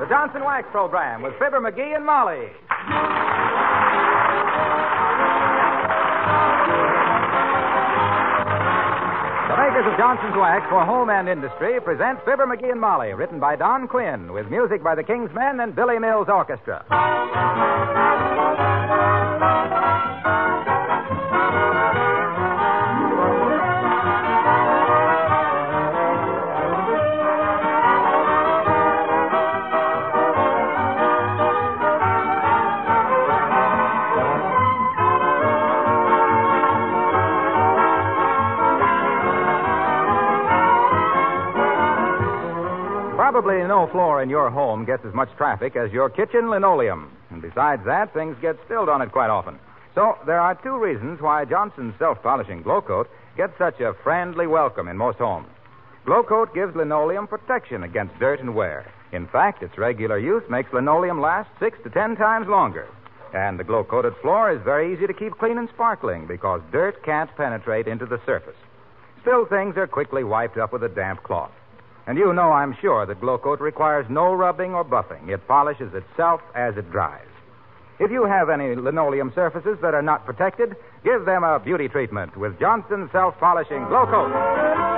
The Johnson Wax Program with Fibber McGee and Molly. The makers of Johnson's Wax for home and industry present Fibber McGee and Molly, written by Don Quinn, with music by the King's Men and Billy Mills Orchestra. No floor in your home gets as much traffic as your kitchen linoleum. And besides that, things get spilled on it quite often. So there are two reasons why Johnson's self-polishing Glow Coat gets such a friendly welcome in most homes. Glow Coat gives linoleum protection against dirt and wear. In fact, its regular use makes linoleum last six to ten times longer. And the glow-coated floor is very easy to keep clean and sparkling because dirt can't penetrate into the surface. Still, things are quickly wiped up with a damp cloth. And you know, I'm sure, that Glow Coat requires no rubbing or buffing. It polishes itself as it dries. If you have any linoleum surfaces that are not protected, give them a beauty treatment with Johnson's self-polishing Glow Coat.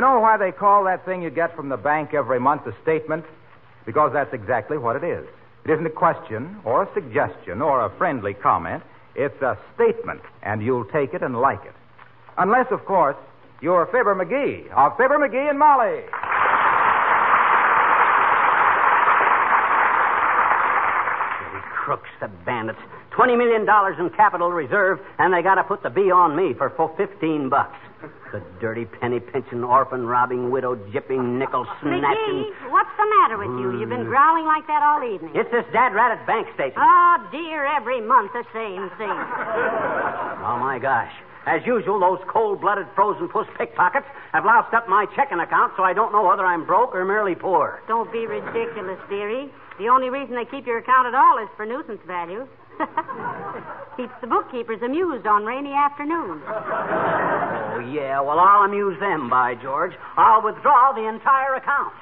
You know why they call that thing you get from the bank every month a statement? Because that's exactly what it is. It isn't a question or a suggestion or a friendly comment. It's a statement, and you'll take it and like it. Unless, of course, you're Fibber McGee of Fibber McGee and Molly. Crooks, the bandits. Twenty million dollars in capital reserve, and they got to put the B on me for fo- fifteen bucks. The dirty penny pinching, orphan robbing, widow jipping, nickel oh, snatching. McGee, what's the matter with you? You've been hmm. growling like that all evening. It's this dad rat at bank station. Oh, dear, every month the same thing. Oh, my gosh. As usual, those cold blooded, frozen puss pickpockets have loused up my checking account so I don't know whether I'm broke or merely poor. Don't be ridiculous, dearie. The only reason they keep your account at all is for nuisance value. Keeps the bookkeepers amused on rainy afternoons. Oh, yeah. Well, I'll amuse them, by George. I'll withdraw the entire account.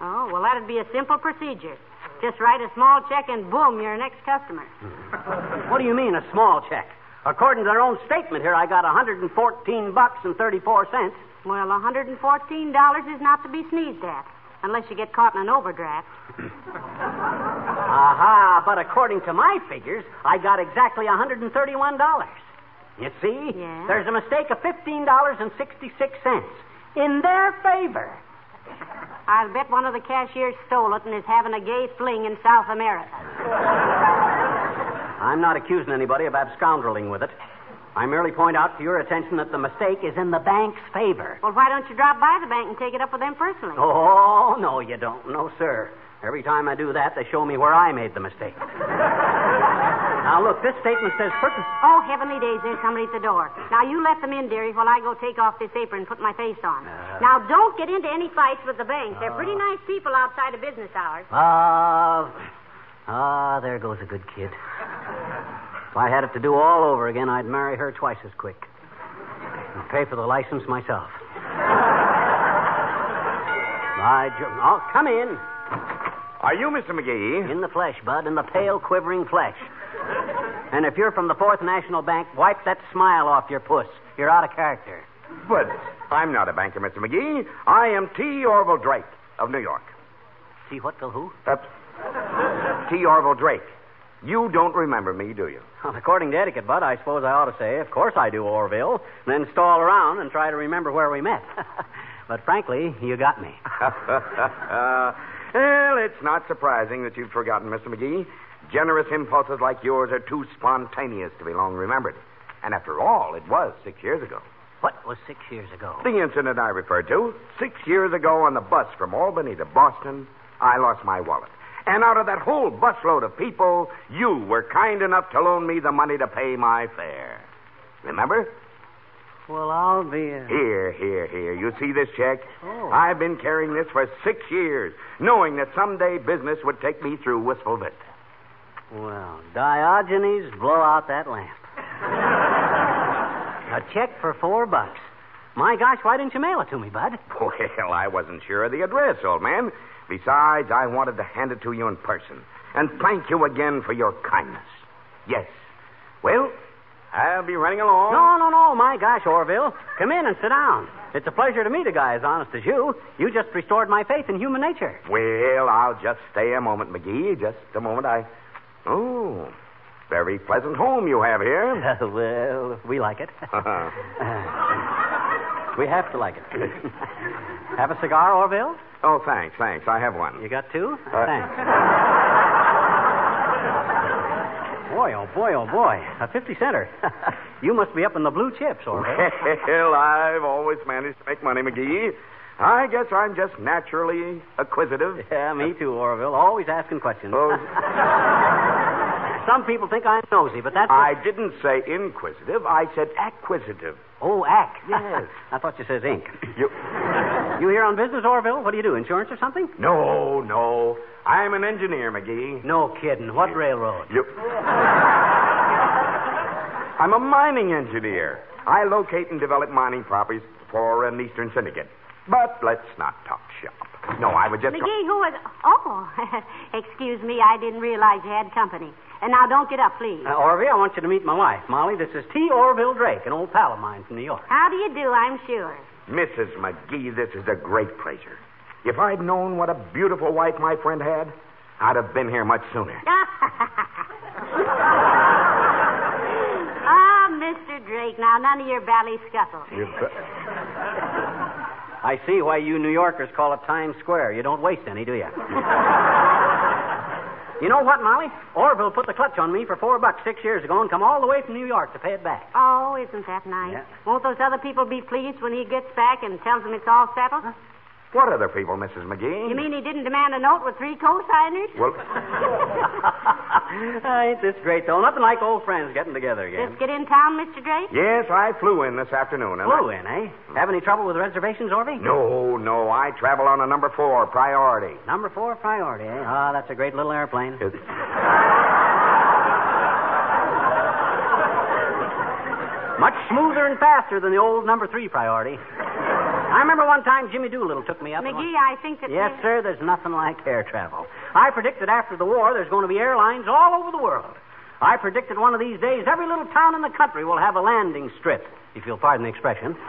Oh, well, that'd be a simple procedure. Just write a small check and boom, you're an next customer. What do you mean, a small check? According to their own statement here, I got 114 bucks and 34 cents. Well, $114 is not to be sneezed at, unless you get caught in an overdraft. Aha, but according to my figures, I got exactly $131. You see? Yeah? There's a mistake of $15.66 in their favor. I'll bet one of the cashiers stole it and is having a gay fling in South America. I'm not accusing anybody of abscoundeling with it. I merely point out to your attention that the mistake is in the bank's favor. Well, why don't you drop by the bank and take it up with them personally? Oh, no, you don't. No, sir. Every time I do that, they show me where I made the mistake. now, look, this statement says purchase. Oh, heavenly days, there's somebody at the door. Now, you let them in, dearie, while I go take off this apron and put my face on. now, don't get into any fights with the bank. They're pretty nice people outside of business hours. Ah, ah, there goes a good kid. If I had it to do all over again, I'd marry her twice as quick. And pay for the license myself. By Jo- Oh, come in. Are you Mr. McGee? In the flesh, Bud, in the pale, quivering flesh. And if you're from the Fourth National Bank, wipe that smile off your puss. You're out of character. But I'm not a banker, Mr. McGee. I am T. Orville Drake of New York. T. what the who? That's T. Orville Drake. You don't remember me, do you? Well, according to etiquette, Bud, I suppose I ought to say, of course I do, Orville, and then stall around and try to remember where we met. but frankly, you got me. well, it's not surprising that you've forgotten, Mr. McGee. Generous impulses like yours are too spontaneous to be long remembered. And after all, it was six years ago. What was six years ago? The incident I referred to. Six years ago on the bus from Albany to Boston, I lost my wallet. And out of that whole busload of people, you were kind enough to loan me the money to pay my fare. Remember? Well, I'll be. Uh... Here, here, here. You see this check? Oh. I've been carrying this for six years, knowing that someday business would take me through Wistful Vista. Well, Diogenes, blow out that lamp. A check for four bucks. My gosh, why didn't you mail it to me, Bud? Well, I wasn't sure of the address, old man. Besides, I wanted to hand it to you in person. And thank you again for your kindness. Yes. Well, I'll be running along. No, no, no. My gosh, Orville. Come in and sit down. It's a pleasure to meet a guy as honest as you. You just restored my faith in human nature. Well, I'll just stay a moment, McGee. Just a moment. I. Oh, very pleasant home you have here. well, we like it. we have to like it. have a cigar, Orville? oh, thanks, thanks. I have one. You got two? Uh, Thanks. boy, oh boy, oh boy. A 50 center. you must be up in the blue chips, Orville. Well, I've always managed to make money, McGee. I guess I'm just naturally acquisitive. yeah, me too, Orville. Always asking questions. Oh. Some people think I'm nosy, but that's. I didn't say inquisitive. I said acquisitive. Oh, ack. Yes. I thought you says ink. You... You here on business, Orville? What do you do? Insurance or something? No, no. I'm an engineer, McGee. No kidding. What railroad? You... I'm a mining engineer. I locate and develop mining properties for an Eastern syndicate. But let's not talk shop. No, I would just. McGee, who was. Oh, excuse me. I didn't realize you had company. And now don't get up, please. Uh, Orville, I want you to meet my wife, Molly. This is T. Orville Drake, an old pal of mine from New York. How do you do, I'm sure. Mrs. McGee, this is a great pleasure. If I'd known what a beautiful wife my friend had, I'd have been here much sooner. Ah, Mr. Drake, now none of your bally scuffle. I see why you New Yorkers call it Times Square. You don't waste any, do you? you know what, Molly? Orville put the clutch on me for four bucks six years ago and come all the way from New York to pay it back. Oh, isn't that nice? Yeah. Won't those other people be pleased when he gets back and tells them it's all settled? What other people, Mrs. McGee? You mean he didn't demand a note with three co-signers? Well, Ain't this great, though? Nothing like old friends getting together again. Just get in town, Mr. Drake? yes, I flew in this afternoon. and I- Flew in, eh? Have any trouble with the reservations, Orville? No, no, I travel on a number four priority. Number four priority, eh? Ah, that's a great little airplane. Much smoother and faster than the old number three priority. I remember one time Jimmy Doolittle took me up. McGee, I think that. Yes, sir, there's nothing like air travel. I predicted after the war there's going to be airlines all over the world. I predicted one of these days every little town in the country will have a landing strip, if you'll pardon the expression.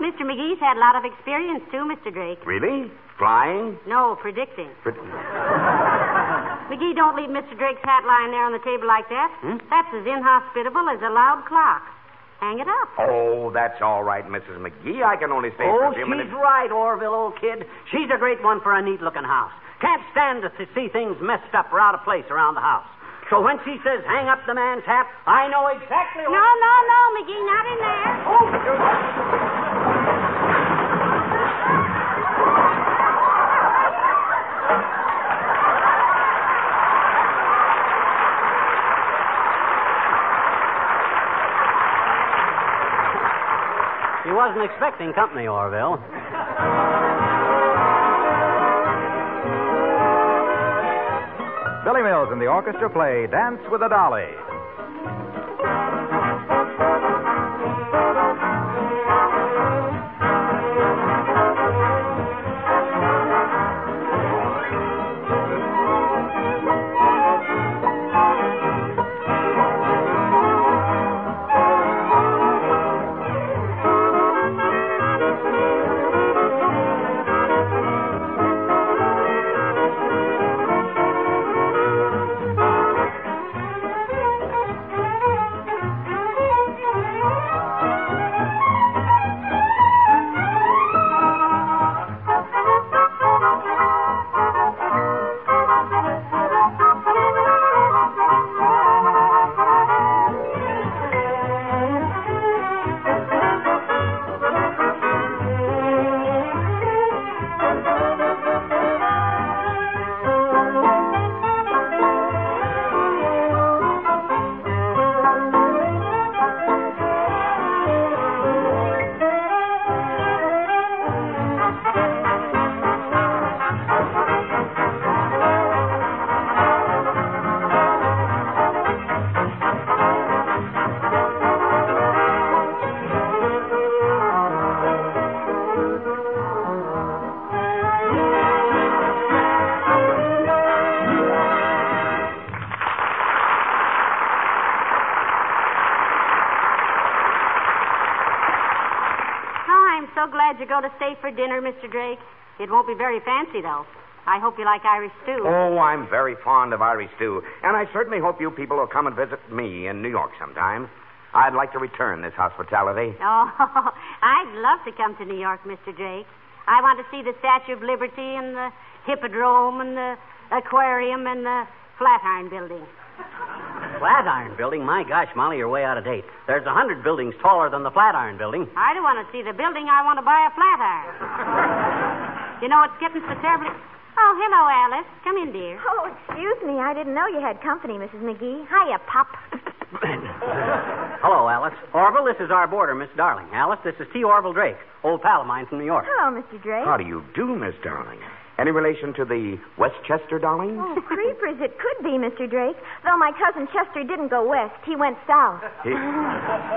Mr. McGee's had a lot of experience, too, Mr. Drake. Really? Flying? No, predicting. But- McGee, don't leave Mr. Drake's hat lying there on the table like that. Hmm? That's as inhospitable as a loud clock. Hang it up. Oh, that's all right, Mrs. McGee. I can only stay for Oh, a few she's minutes. right, Orville, old kid. She's a great one for a neat looking house. Can't stand to see things messed up or out of place around the house. So when she says hang up the man's hat, I know exactly No, what. no, no, no, McGee, not in there. Oh, she wasn't expecting company, Orville. Billy Mills and the orchestra play Dance with a Dolly. For dinner, Mr. Drake? It won't be very fancy, though. I hope you like Irish stew. Oh, I'm very fond of Irish stew, and I certainly hope you people will come and visit me in New York sometime. I'd like to return this hospitality. Oh, I'd love to come to New York, Mr. Drake. I want to see the Statue of Liberty and the Hippodrome and the aquarium and the Flatiron Building. Flatiron Building? My gosh, Molly, you're way out of date. There's a hundred buildings taller than the Flatiron Building. I don't want to see the building. I want to buy a flatiron. you know, it's getting so terribly. Oh, hello, Alice. Come in, dear. Oh, excuse me. I didn't know you had company, Mrs. McGee. Hiya, Pop. Hello, Alice. Orville, this is our boarder, Miss Darling. Alice, this is T. Orville Drake, old pal of mine from New York. Hello, Mr. Drake. How do you do, Miss Darling? Any relation to the Westchester Darlings? Oh, creepers, it could be, Mr. Drake. Though my cousin Chester didn't go west, he went south. He-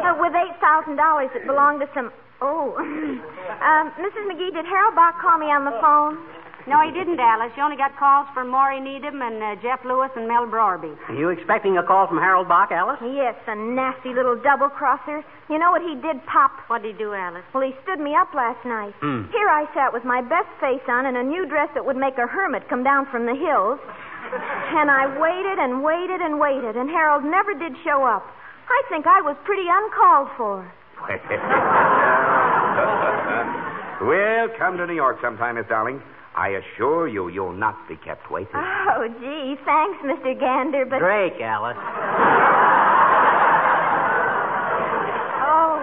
Uh, with $8,000 that belonged to some. Oh. um, Mrs. McGee, did Harold Bach call me on the phone? No, he didn't, Alice. You only got calls from Maury Needham and uh, Jeff Louis and Mel Brorby. Are you expecting a call from Harold Bach, Alice? Yes, a nasty little double crosser. You know what he did, Pop? What did he do, Alice? Well, he stood me up last night. Hmm. Here I sat with my best face on and a new dress that would make a hermit come down from the hills. And I waited and waited and waited, and Harold never did show up. I think I was pretty uncalled for. well, come to New York sometime, Miss Darling. I assure you, you'll not be kept waiting. Oh, gee, thanks, Mr. Gander, but. Drake, Alice. Oh.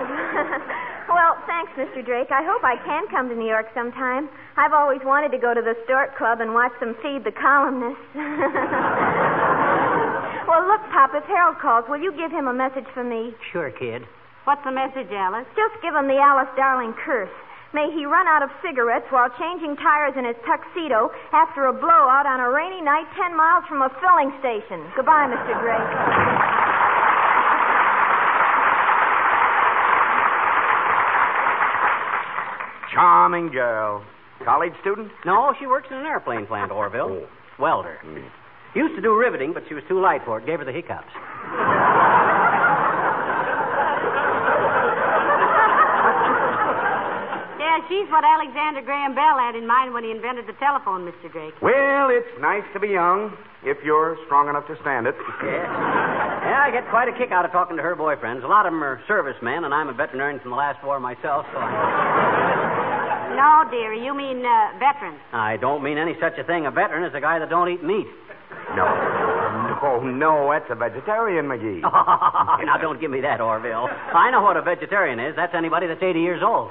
well, thanks, Mr. Drake. I hope I can come to New York sometime. I've always wanted to go to the Stork Club and watch them feed the columnists. well, look, Pop, if Harold calls, will you give him a message for me? Sure, kid. What's the message, Alice? Just give him the Alice Darling curse. May he run out of cigarettes while changing tires in his tuxedo after a blowout on a rainy night ten miles from a filling station. Goodbye, Mr. Drake. Charming girl. College student? No, she works in an airplane plant, Orville. Oh. Welder. Hmm. Used to do riveting, but she was too light for it. Gave her the hiccups. Yeah, she's what Alexander Graham Bell had in mind when he invented the telephone, Mr. Drake. Well, it's nice to be young, if you're strong enough to stand it. Yeah. yeah, I get quite a kick out of talking to her boyfriends. A lot of them are servicemen, and I'm a veterinarian from the last war myself, so No, dearie, you mean uh, veterans. I don't mean any such a thing. A veteran is a guy that don't eat meat. No. No, no, that's a vegetarian, McGee. now, don't give me that, Orville. I know what a vegetarian is. That's anybody that's 80 years old.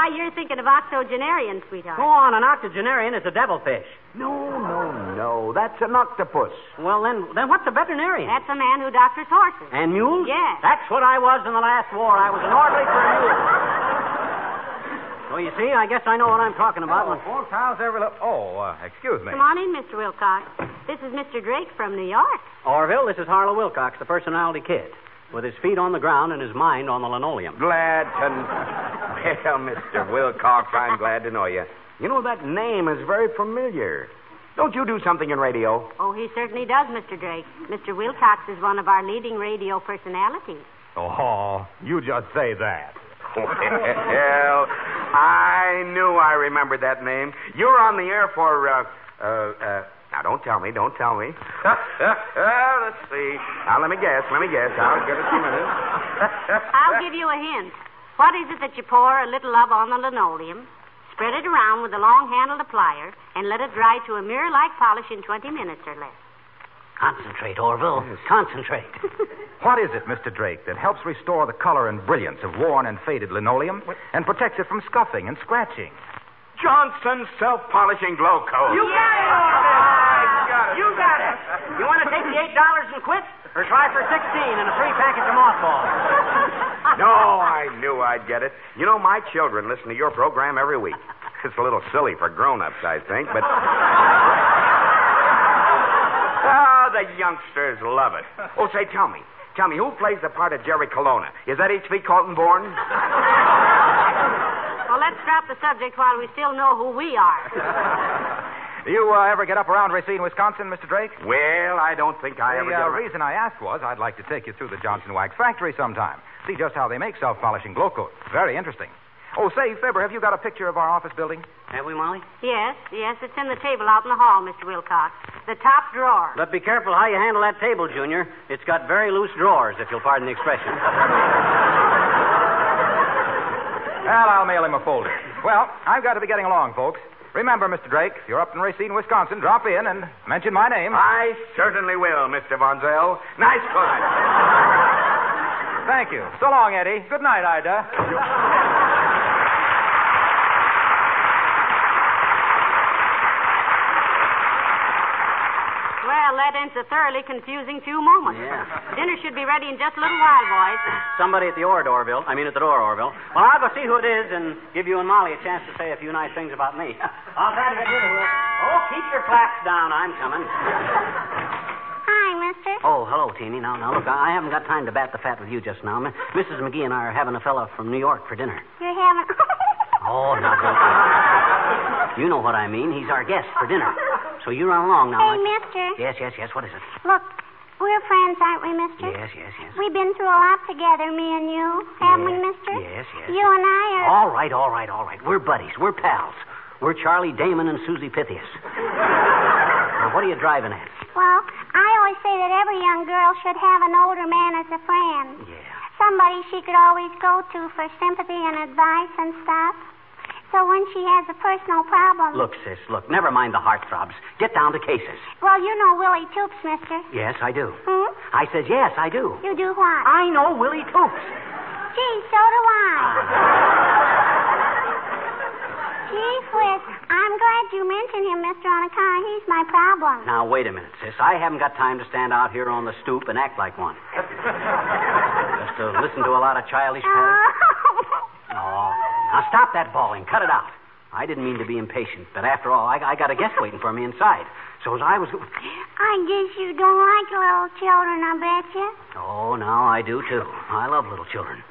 Ah, you're thinking of octogenarian, sweetheart. Go on, an octogenarian is a devilfish. No, no, no. That's an octopus. Well, then, then what's a veterinarian? That's a man who doctors horses. And mules? Yes. That's what I was in the last war. I was an orderly for a mule. So you see, I guess I know what I'm talking about. Oh, folks, how's every little... Oh, uh, excuse me. Come on in, Mr. Wilcox. This is Mr. Drake from New York. Orville, this is Harlow Wilcox, the personality kid, with his feet on the ground and his mind on the linoleum. Glad to. Well, Mr. Wilcox, I'm glad to know you. You know, that name is very familiar. Don't you do something in radio? Oh, he certainly does, Mr. Drake. Mr. Wilcox is one of our leading radio personalities. Oh, you just say that. Well, I knew I remembered that name. You're on the air for, uh, uh, uh, now don't tell me, don't tell me. Let's see. Now let me guess, let me guess. I'll give it a minute. I'll give you a hint. What is it that you pour a little of on the linoleum, spread it around with a long-handled plier, and let it dry to a mirror-like polish in 20 minutes or less? Concentrate, Orville. Concentrate. What is it, Mr. Drake, that helps restore the color and brilliance of worn and faded linoleum and protects it from scuffing and scratching? Johnson self-polishing glow coat. You got it, $88 and quit, or try for 16 and a free package of mothballs. no, I knew I'd get it. You know, my children listen to your program every week. It's a little silly for grown-ups, I think, but... oh, the youngsters love it. Oh, say, tell me. Tell me, who plays the part of Jerry Colonna? Is that H.V. Kaltenborn? Well, let's drop the subject while we still know who we are. Do you uh, ever get up around Racine, Wisconsin, Mr. Drake? Well, I don't think I the ever uh, get reason I asked was I'd like to take you through the Johnson Wax factory sometime. See just how they make self-polishing glow coats. Very interesting. Oh, say, Fibber, have you got a picture of our office building? Have we, Molly? Yes, yes, it's in the table out in the hall, Mr. Wilcox. The top drawer. But be careful how you handle that table, Junior. It's got very loose drawers, if you'll pardon the expression. Well, I'll mail him a folder. Well, I've got to be getting along, folks. Remember, Mr. Drake, if you're up in Racine, Wisconsin, drop in and mention my name. I certainly will, Mr. Von Zell. Nice going. Thank you. So long, Eddie. Good night, Ida. Well, that ends a thoroughly confusing few moments. Yeah. Dinner should be ready in just a little while, boys. Somebody at the Or Orville. I mean, at the door, Orville. Well, I'll go see who it is and give you and Molly a chance to say a few nice things about me. I'll try to get rid of her. Oh, keep your flaps down. I'm coming. Hi, mister. Oh, hello, Teeny. Now, now, look, I haven't got time to bat the fat with you just now. M- Mrs. McGee and I are having a fella from New York for dinner. You're having. Oh, now, don't you. You know what I mean. He's our guest for dinner. So you run along now. hey, I- mister. Yes, yes, yes. What is it? Look, we're friends, aren't we, mister? Yes, yes, yes. We've been through a lot together, me and you, haven't we, mister? yes, yes. You and I are. All right, all right, all right. We're buddies. We're pals. We're Charlie Damon and Susie Pythias. now, what are you driving at? Well, I always say that every young girl should have an older man as a friend. Yeah. Somebody she could always go to for sympathy and advice and stuff. So when she has a personal problem. Look, sis, look. Never mind the heartthrobs. Get down to cases. Well, you know Willie Toops, mister. Yes, I do. Hmm? I says yes, I do. You do what? I know Willie Toops. Gee, so do I. Ah. Gee whiz, I'm glad you mentioned him, mister, on account he's my problem. Now, wait a minute, sis. I haven't got time to stand out here on the stoop and act like one. Just to listen to a lot of childish. Oh. Now, stop that bawling. Cut it out. I didn't mean to be impatient, but after all, I, I got a guest waiting for me inside. So as I was. I guess you don't like little children, I bet you. Oh, now I do, too. I love little children.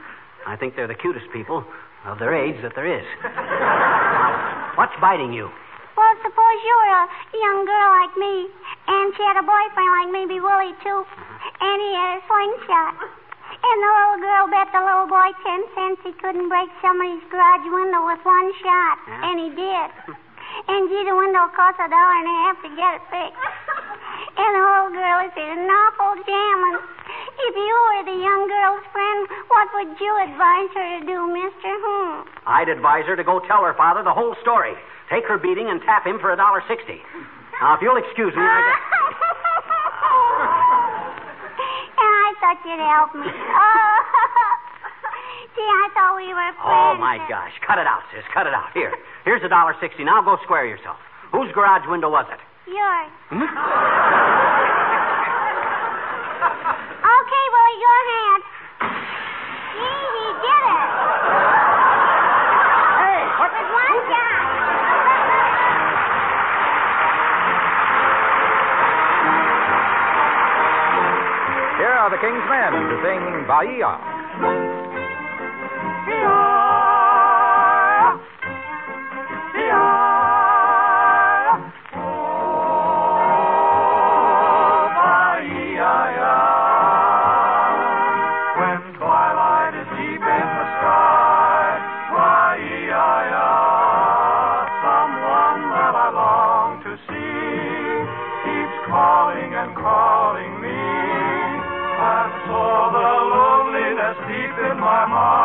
I think they're the cutest people of their age that there is. Now, what's biting you? Well, suppose you were a young girl like me, and she had a boyfriend like maybe Willie, too, and he had a slingshot. And the little girl bet the little boy ten cents he couldn't break somebody's garage window with one shot. Yeah. And he did. And gee, the window cost a dollar and a half to get it fixed. And the little girl is in an awful jam. And if you were the young girl's friend, what would you advise her to do, mister? Hmm. I'd advise her to go tell her father the whole story. Take her beating and tap him for a dollar sixty. Now, if you'll excuse me, I got... and I thought you'd help me. Oh. Gee, I thought we were Oh, my gosh. Cut it out, sis. Cut it out. Here. Here's a dollar sixty. Now go square yourself. Whose garage window was it? Yours. Hmm? Okay, Willie, go ahead. Gee, he did it. Hey, what? With one shot. The King's Men to sing Bahia. Deep in my heart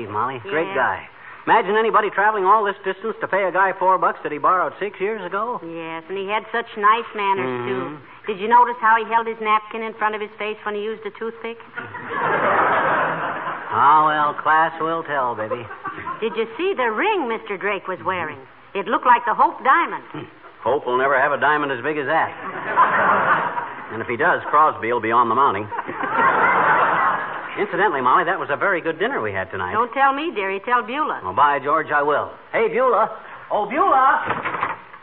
leave, Molly. Great guy. Imagine anybody traveling all this distance to pay a guy four bucks that he borrowed six years ago. Yes, and he had such nice manners, Mhm. too. Did you notice how he held his napkin in front of his face when he used a toothpick? Ah, well, class will tell, baby. Did you see the ring Mr. Drake was wearing? It looked like the Hope Diamond. Hope will never have a diamond as big as that. and if he does, Crosby will be on the mounting. Incidentally, Molly, that was a very good dinner we had tonight. Don't tell me, dearie. Tell Beulah. Well, by George, I will. Hey, Beulah. Oh, Beulah.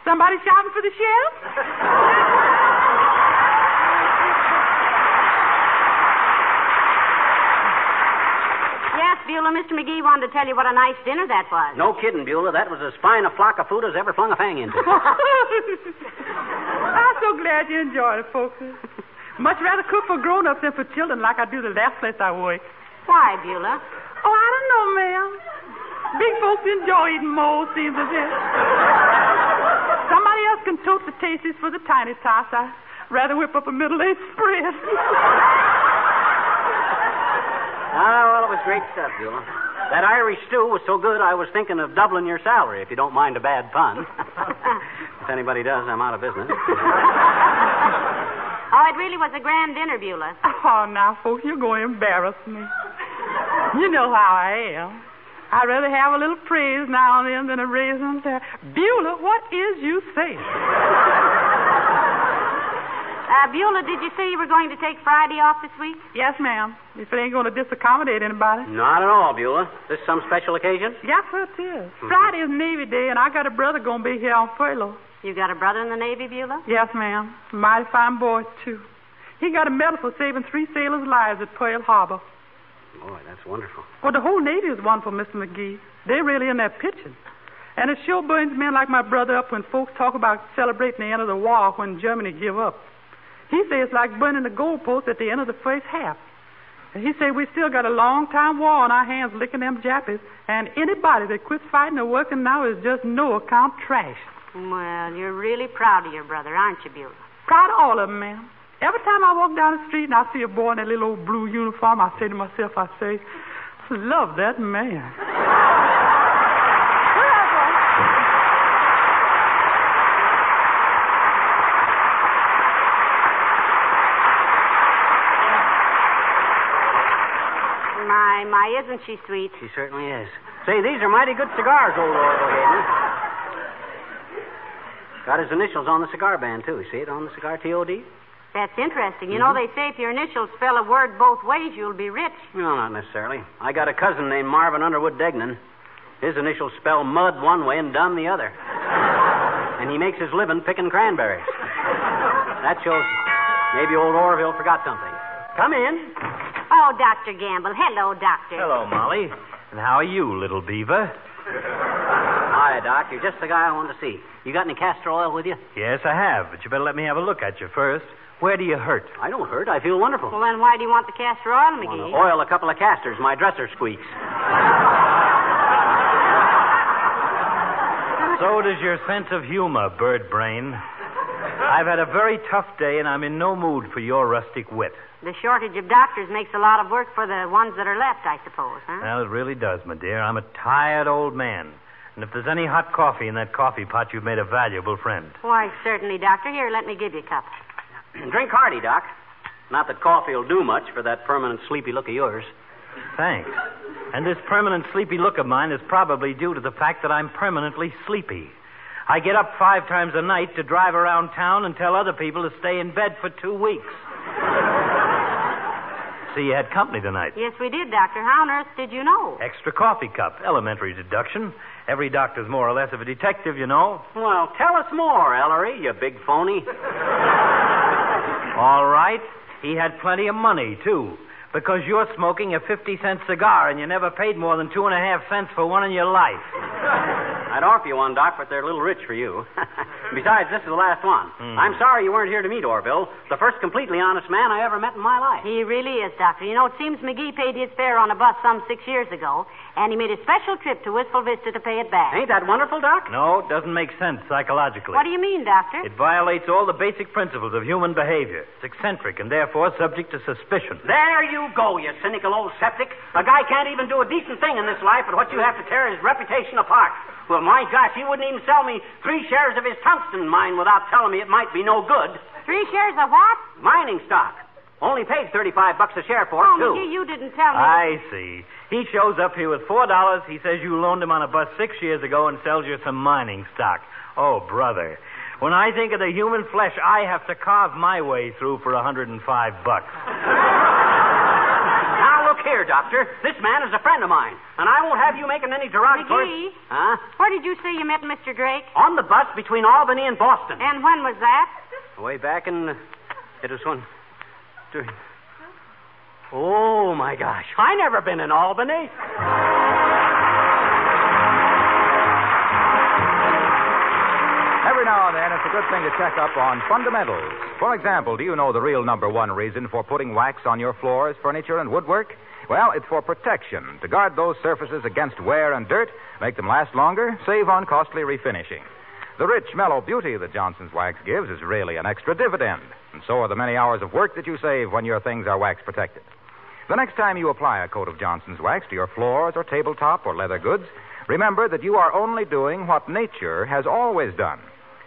Somebody shouting for the sheriff? Yes, Beulah, Mr. McGee wanted to tell you what a nice dinner that was. No kidding, Beulah. That was as fine a flock of food as ever flung a fang into. I'm so glad you enjoyed it, folks. Much rather cook for grown-ups than for children like I do the last place I work. Why, Beulah? Oh, I don't know, ma'am. Big folks enjoy eating more, seems as if. Somebody else can tote the tasties for the tiny tots. I'd rather whip up a middle-aged spread. Ah, well, it was great stuff, Beulah. That Irish stew was so good, I was thinking of doubling your salary, if you don't mind a bad pun. if anybody does, I'm out of business. Oh, it really was a grand dinner, Beulah. Oh, now, folks, you're going to embarrass me. You know how I am. I'd rather have a little praise now and then than a raisin. Beulah, what is you saying? Uh, Beulah, did you say you were going to take Friday off this week? Yes, ma'am. If it ain't going to disaccommodate anybody. Not at all, Beulah. This some special occasion? Yes, sir, it is. Friday is Navy Day, and I got a brother going to be here on furlough. You got a brother in the Navy, Beulah? Yes, ma'am. Mighty fine boy, too. He got a medal for saving three sailors' lives at Pearl Harbor. Boy, that's wonderful. Well, the whole Navy is wonderful, Mr. McGee. They're really in their pitching. And it sure burns men like my brother up when folks talk about celebrating the end of the war when Germany give up. He says it's like burning the goalpost at the end of the first half. And he say we still got a long time war on our hands licking them Jappies, and anybody that quits fighting or working now is just no account trash. Well, you're really proud of your brother, aren't you, Beulah? Proud of all of them, ma'am. Every time I walk down the street and I see a boy in that little old blue uniform, I say to myself, I say, love that man. My, my, isn't she sweet? She certainly is. Say, these are mighty good cigars, old Orville gave me. Got his initials on the cigar band, too. You see it on the cigar, T.O.D.? That's interesting. You mm-hmm. know, they say if your initials spell a word both ways, you'll be rich. No, not necessarily. I got a cousin named Marvin Underwood Degnan. His initials spell mud one way and dumb the other. and he makes his living picking cranberries. That shows maybe old Orville forgot something. Come in. Oh, Dr. Gamble. Hello, Doctor. Hello, Molly. And how are you, little beaver? Hi, Doc. You're just the guy I wanted to see. You got any castor oil with you? Yes, I have, but you better let me have a look at you first. Where do you hurt? I don't hurt. I feel wonderful. Well, then why do you want the castor oil, Want McGee? to oil a couple of castors. My dresser squeaks. So does your sense of humor, bird brain. I've had a very tough day, and I'm in no mood for your rustic wit. The shortage of doctors makes a lot of work for the ones that are left, I suppose, huh? Well, it really does, my dear. I'm a tired old man. And if there's any hot coffee in that coffee pot, you've made a valuable friend. Why, certainly, Doctor. Here, let me give you a cup. Drink hearty, Doc. Not that coffee will do much for that permanent sleepy look of yours. Thanks. And this permanent sleepy look of mine is probably due to the fact that I'm permanently sleepy. I get up five times a night to drive around town and tell other people to stay in bed for two weeks. See, you had company tonight. Yes, we did, Doctor. How on earth did you know? Extra coffee cup, elementary deduction. Every doctor's more or less of a detective, you know. Well, tell us more, Ellery, you big phony. All right. He had plenty of money, too. Because you're smoking a 50 cent cigar and you never paid more than two and a half cents for one in your life. I I'd offer you one, Doc, but they're a little rich for you. Besides, this is the last one. Hmm. I'm sorry you weren't here to meet Orville, the first completely honest man I ever met in my life. He really is, Doctor. You know, it seems McGee paid his fare on a bus some six years ago, and he made a special trip to Wistful Vista to pay it back. Ain't that wonderful, Doc? No, it doesn't make sense psychologically. What do you mean, Doctor? It violates all the basic principles of human behavior. It's eccentric and therefore subject to suspicion. There you go, you cynical old septic. A guy can't even do a decent thing in this life, but what you have to tear his reputation apart. Well, my gosh, he wouldn't even sell me three shares of his tungsten mine without telling me it might be no good. Three shares of what? Mining stock. Only paid 35 bucks a share for it, too. Oh. McGee, you didn't tell me. I see. He shows up here with four dollars. He says you loaned him on a bus six years ago and sells you some mining stock. Oh, brother. When I think of the human flesh I have to carve my way through for a 105 bucks. Now, look here, Doctor. This man is a friend of mine, and I won't have you making any derogatory... McGee? Huh? Where did you say you met Mr. Drake? On the bus between Albany and Boston. And when was that? Way back in. It was when. During. Oh, my gosh. I never been in Albany. Every now and then, it's a good thing to check up on fundamentals. For example, do you know the real number one reason for putting wax on your floors, furniture, and woodwork? Well, it's for protection, to guard those surfaces against wear and dirt, make them last longer, save on costly refinishing. The rich, mellow beauty that Johnson's wax gives is really an extra dividend, and so are the many hours of work that you save when your things are wax protected. The next time you apply a coat of Johnson's wax to your floors or tabletop or leather goods, remember that you are only doing what nature has always done.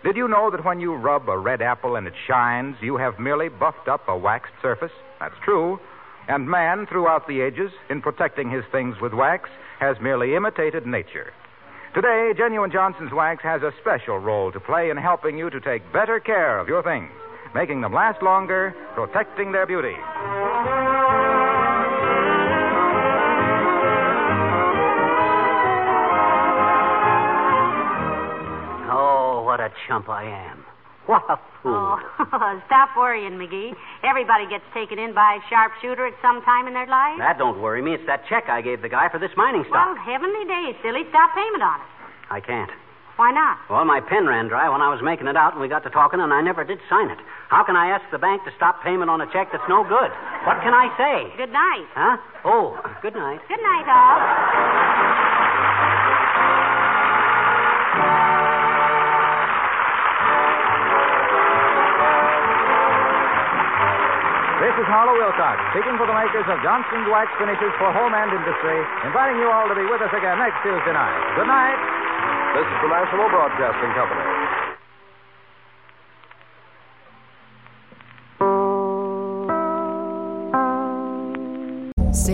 Did you know that when you rub a red apple and it shines, you have merely buffed up a waxed surface? That's true. And man, throughout the ages, in protecting his things with wax, has merely imitated nature. Today, Genuine Johnson's Wax has a special role to play in helping you to take better care of your things, making them last longer, protecting their beauty. Oh, what a chump I am. What a fool. Oh, stop worrying, McGee. Everybody gets taken in by a sharpshooter at some time in their life. That don't worry me. It's that check I gave the guy for this mining Well, stock. heavenly days, silly. Stop payment on it. I can't. Why not? Well, my pen ran dry when I was making it out, and we got to talking, and I never did sign it. How can I ask the bank to stop payment on a check that's no good? What can I say? Good night. Huh? Oh, good night. Good night, all. This is Harlow Wilcox, speaking for the makers of Johnson's Wax Finishes for Home and Industry, inviting you all to be with us again next Tuesday night. Good night. This is the National Broadcasting Company.